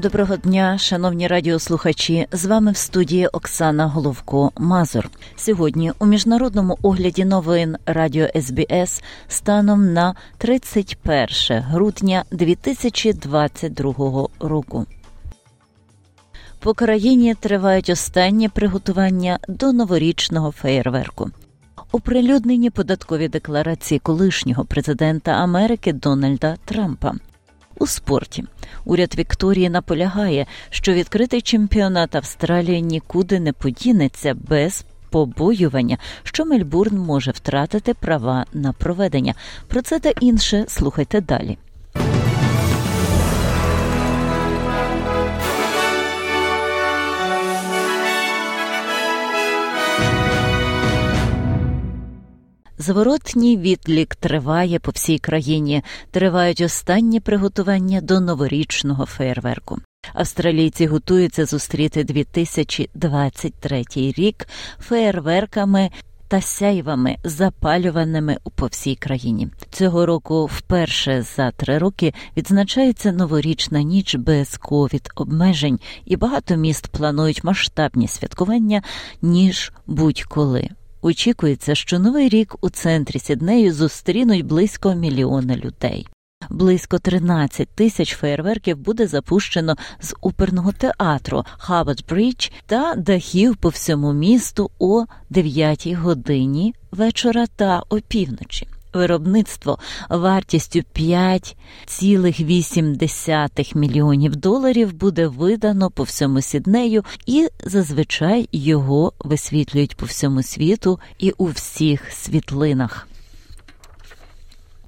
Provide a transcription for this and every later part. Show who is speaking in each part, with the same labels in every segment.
Speaker 1: Доброго дня, шановні радіослухачі. З вами в студії Оксана Головко Мазур. Сьогодні у міжнародному огляді новин Радіо СБС станом на 31 грудня 2022 року. По країні тривають останні приготування до новорічного феєрверку. Оприлюднені податкові декларації колишнього президента Америки Дональда Трампа. У спорті уряд Вікторії наполягає, що відкритий чемпіонат Австралії нікуди не подінеться без побоювання, що Мельбурн може втратити права на проведення. Про це та інше слухайте далі. Зворотній відлік триває по всій країні. Тривають останні приготування до новорічного фейерверку. Австралійці готуються зустріти 2023 рік феєрверками. Та сяйвами, запалюваними по всій країні цього року вперше за три роки відзначається новорічна ніч без ковід обмежень, і багато міст планують масштабні святкування ніж будь-коли. Очікується, що новий рік у центрі Сіднею зустрінуть близько мільйона людей. Близько 13 тисяч феєрверків буде запущено з оперного театру Хаббард Брідж та дахів по всьому місту о 9 годині вечора та опівночі виробництво вартістю 5,8 мільйонів доларів буде видано по всьому Сіднею, і зазвичай його висвітлюють по всьому світу і у всіх світлинах.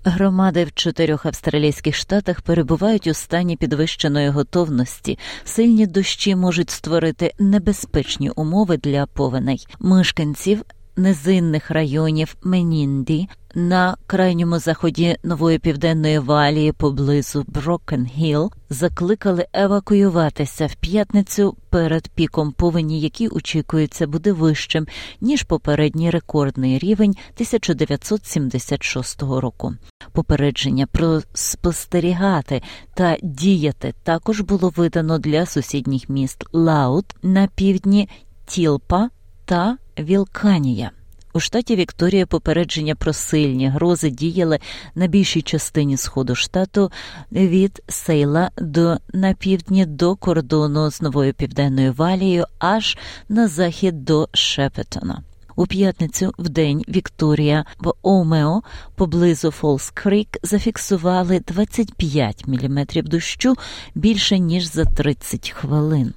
Speaker 1: Громади в чотирьох австралійських штатах перебувають у стані підвищеної готовності. Сильні дощі можуть створити небезпечні умови для повеней. Мешканців низинних районів Менінді на крайньому заході нової південної валії поблизу Брокен-Гілл закликали евакуюватися в п'ятницю перед піком повені, який очікується буде вищим ніж попередній рекордний рівень 1976 року. Попередження про спостерігати та діяти також було видано для сусідніх міст Лаут на півдні Тілпа та Вілканія. У штаті Вікторія попередження про сильні грози діяли на більшій частині сходу штату від Сейла до на півдні до кордону з новою південною валією, аж на захід до Шепетона. У п'ятницю в день Вікторія в Омео поблизу Фолс Крик зафіксували 25 мм дощу більше ніж за 30 хвилин.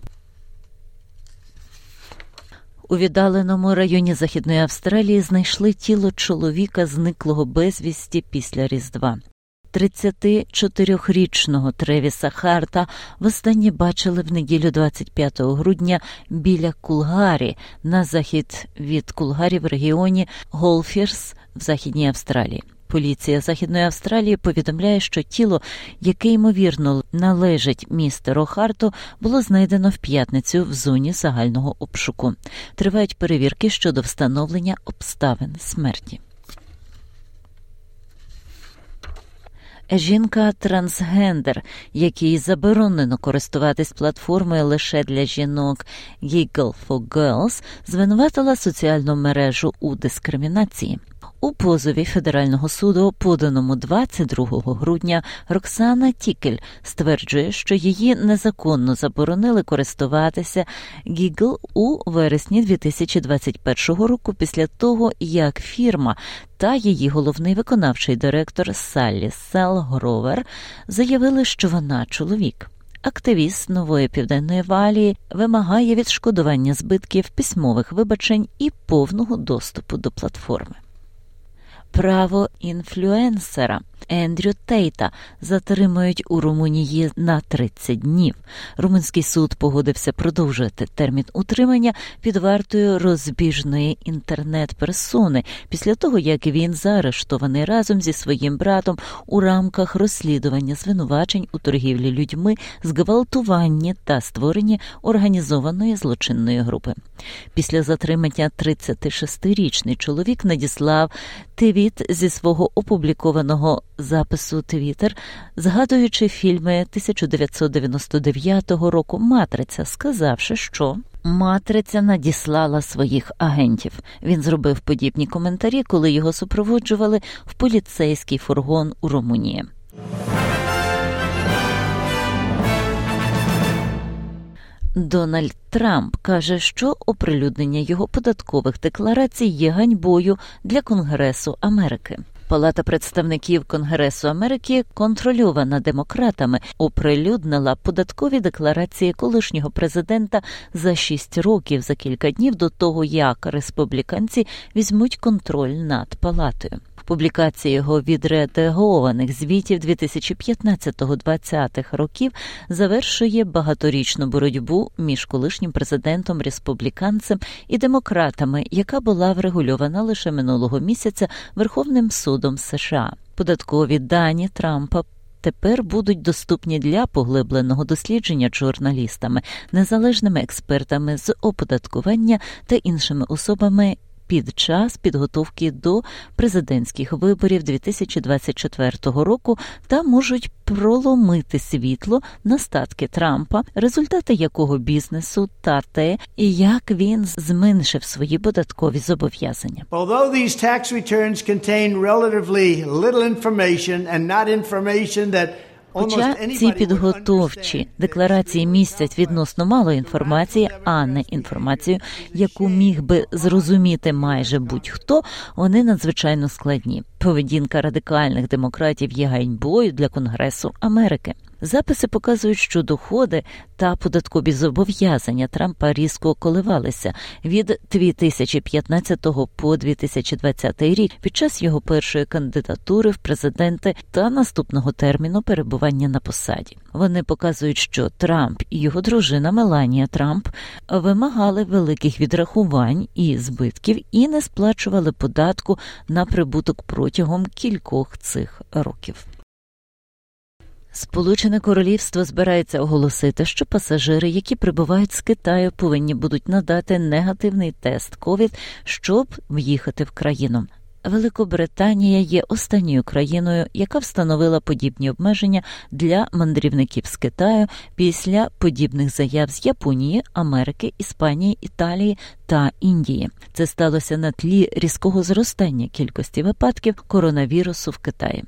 Speaker 1: У віддаленому районі Західної Австралії знайшли тіло чоловіка, зниклого безвісті після Різдва. 34-річного Тревіса Харта востаннє бачили в неділю 25 грудня біля Кулгарі на захід від Кулгарі в регіоні Голфірс в Західній Австралії. Поліція Західної Австралії повідомляє, що тіло, яке ймовірно належить містеру Харту, було знайдено в п'ятницю в зоні загального обшуку. Тривають перевірки щодо встановлення обставин смерті. Жінка трансгендер, якій заборонено користуватись платформою лише для жінок Giggle for Girls, звинуватила соціальну мережу у дискримінації. У позові федерального суду, поданому 22 грудня, Роксана Тікель стверджує, що її незаконно заборонили користуватися Гігл у вересні 2021 року, після того як фірма та її головний виконавчий директор Саллі Сел Гровер заявили, що вона чоловік. Активіст нової південної валії вимагає відшкодування збитків письмових вибачень і повного доступу до платформи право інфлюенсера. Ендрю Тейта затримують у Румунії на 30 днів. Румунський суд погодився продовжити термін утримання під вартою розбіжної інтернет-персони після того, як він заарештований разом зі своїм братом у рамках розслідування звинувачень у торгівлі людьми, зґвалтуванні та створенні організованої злочинної групи. Після затримання 36-річний чоловік надіслав твіт зі свого опублікованого запису Твіттер, згадуючи фільми 1999 року Матриця, сказавши, що Матриця надіслала своїх агентів. Він зробив подібні коментарі, коли його супроводжували в поліцейський фургон у Румунії. Дональд Трамп каже, що оприлюднення його податкових декларацій є ганьбою для Конгресу Америки. Палата представників Конгресу Америки, контрольована демократами, оприлюднила податкові декларації колишнього президента за шість років за кілька днів до того, як республіканці візьмуть контроль над палатою. Публікація його відредагованих звітів 2015-2020 років завершує багаторічну боротьбу між колишнім президентом республіканцем і демократами, яка була врегульована лише минулого місяця Верховним судом США. Податкові дані Трампа. Тепер будуть доступні для поглибленого дослідження журналістами, незалежними експертами з оподаткування та іншими особами, під час підготовки до президентських виборів 2024 року та можуть проломити світло на статки Трампа, результати якого бізнесу та те, як він зменшив свої податкові зобов'язання.
Speaker 2: Although these tax returns contain relatively little information and not information that
Speaker 1: Хоча ці підготовчі декларації містять відносно мало інформації, а не інформацію, яку міг би зрозуміти майже будь-хто, вони надзвичайно складні. Поведінка радикальних демократів є ганьбою для Конгресу Америки. Записи показують, що доходи та податкові зобов'язання Трампа різко коливалися від 2015 по 2020 рік під час його першої кандидатури в президенти та наступного терміну перебування на посаді. Вони показують, що Трамп і його дружина Меланія Трамп вимагали великих відрахувань і збитків і не сплачували податку на прибуток протягом кількох цих років. Сполучене Королівство збирається оголосити, що пасажири, які прибувають з Китаю, повинні будуть надати негативний тест ковід, щоб в'їхати в країну. Великобританія є останньою країною, яка встановила подібні обмеження для мандрівників з Китаю після подібних заяв з Японії, Америки, Іспанії, Італії та Індії. Це сталося на тлі різкого зростання кількості випадків коронавірусу в Китаї.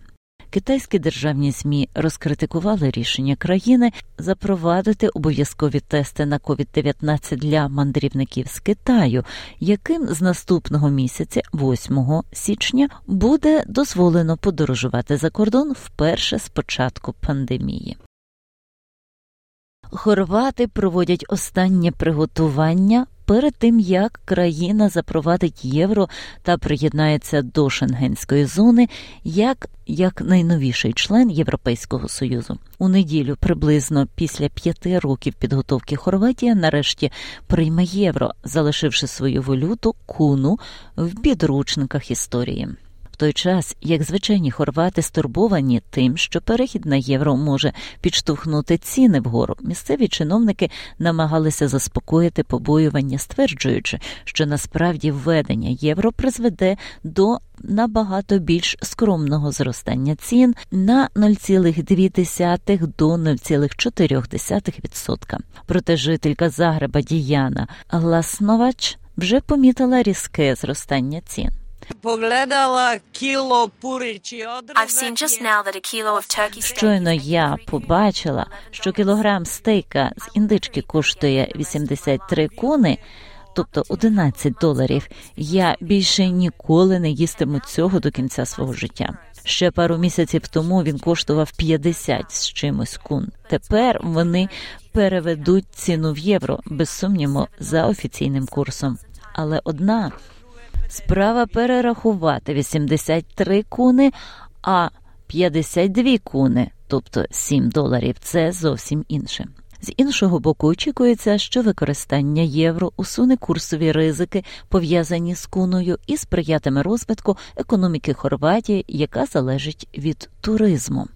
Speaker 1: Китайські державні змі розкритикували рішення країни запровадити обов'язкові тести на COVID-19 для мандрівників з Китаю, яким з наступного місяця, 8 січня, буде дозволено подорожувати за кордон вперше з початку пандемії. Хорвати проводять останнє приготування перед тим як країна запровадить євро та приєднається до шенгенської зони як як найновіший член Європейського союзу. У неділю, приблизно після п'яти років підготовки Хорватія, нарешті прийме євро, залишивши свою валюту куну в підручниках історії той час, як звичайні хорвати стурбовані тим, що перехід на євро може підштовхнути ціни вгору, місцеві чиновники намагалися заспокоїти побоювання, стверджуючи, що насправді введення євро призведе до набагато більш скромного зростання цін на 0,2 до 0,4%. Проте жителька Загреба Діяна Гласновач вже помітила різке зростання цін.
Speaker 3: Погледала кіло пуричі
Speaker 1: Щойно я побачила, що кілограм стейка з індички коштує 83 куни, тобто 11 доларів. Я більше ніколи не їстиму цього до кінця свого життя. Ще пару місяців тому він коштував 50 з чимось кун. Тепер вони переведуть ціну в євро без сумніву за офіційним курсом. Але однак Справа перерахувати 83 куни, а 52 куни, тобто 7 доларів це зовсім інше. З іншого боку, очікується, що використання євро усуне курсові ризики, пов'язані з куною, і сприятиме розвитку економіки Хорватії, яка залежить від туризму.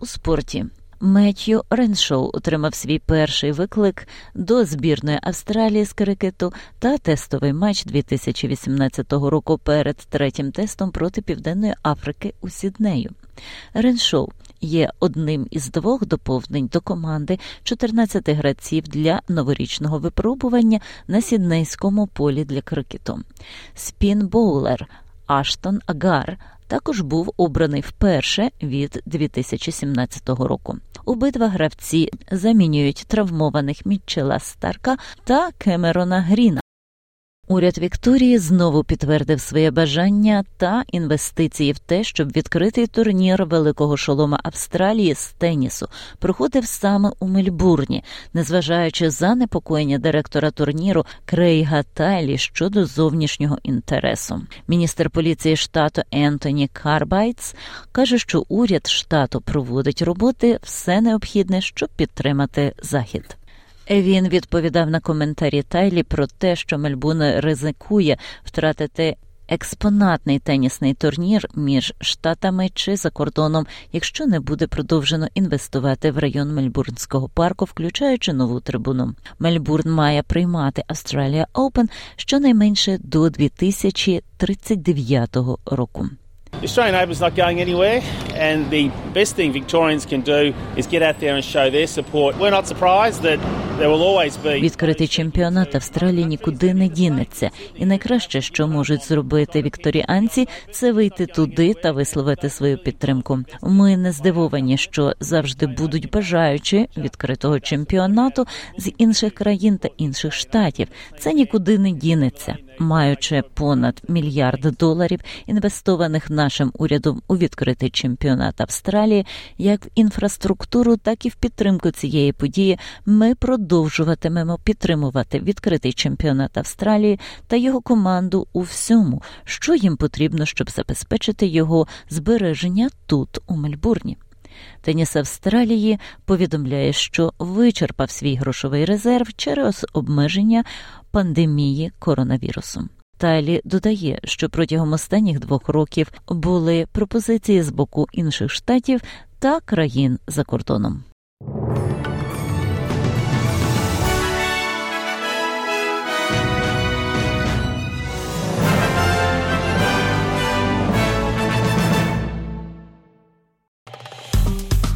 Speaker 1: У спорті Меттью Реншоу отримав свій перший виклик до збірної Австралії з крикету та тестовий матч 2018 року перед третім тестом проти Південної Африки у Сіднею. Реншоу є одним із двох доповнень до команди 14 гравців для новорічного випробування на сіднейському полі для крикету. Спінбоулер Аштон Агар також був обраний вперше від 2017 року. Обидва гравці замінюють травмованих Мітчела Старка та Кемерона Гріна. Уряд Вікторії знову підтвердив своє бажання та інвестиції в те, щоб відкритий турнір великого шолома Австралії з тенісу проходив саме у Мельбурні, незважаючи на занепокоєння директора турніру Крейга Тайлі щодо зовнішнього інтересу. Міністр поліції штату Ентоні Карбайтс каже, що уряд штату продовжить робити все необхідне, щоб підтримати захід. Він відповідав на коментарі Тайлі про те, що Мельбурн ризикує втратити експонатний тенісний турнір між штатами чи за кордоном, якщо не буде продовжено інвестувати в район Мельбурнського парку, включаючи нову трибуну. Мельбурн має приймати Australia Open щонайменше до 2039 року.
Speaker 4: The Australian Open's not going anywhere, and the best thing Victorians can do is get out there and show their support. We're not surprised that
Speaker 1: Відкритий чемпіонат Австралії нікуди не дінеться, і найкраще, що можуть зробити вікторіанці, це вийти туди та висловити свою підтримку. Ми не здивовані, що завжди будуть бажаючи відкритого чемпіонату з інших країн та інших штатів. Це нікуди не дінеться. Маючи понад мільярд доларів, інвестованих нашим урядом у відкритий чемпіонат Австралії, як в інфраструктуру, так і в підтримку цієї події, ми продовжуватимемо підтримувати відкритий чемпіонат Австралії та його команду у всьому, що їм потрібно, щоб забезпечити його збереження тут, у Мельбурні. Теніс Австралії повідомляє, що вичерпав свій грошовий резерв через обмеження пандемії коронавірусу. Талі додає, що протягом останніх двох років були пропозиції з боку інших штатів та країн за кордоном.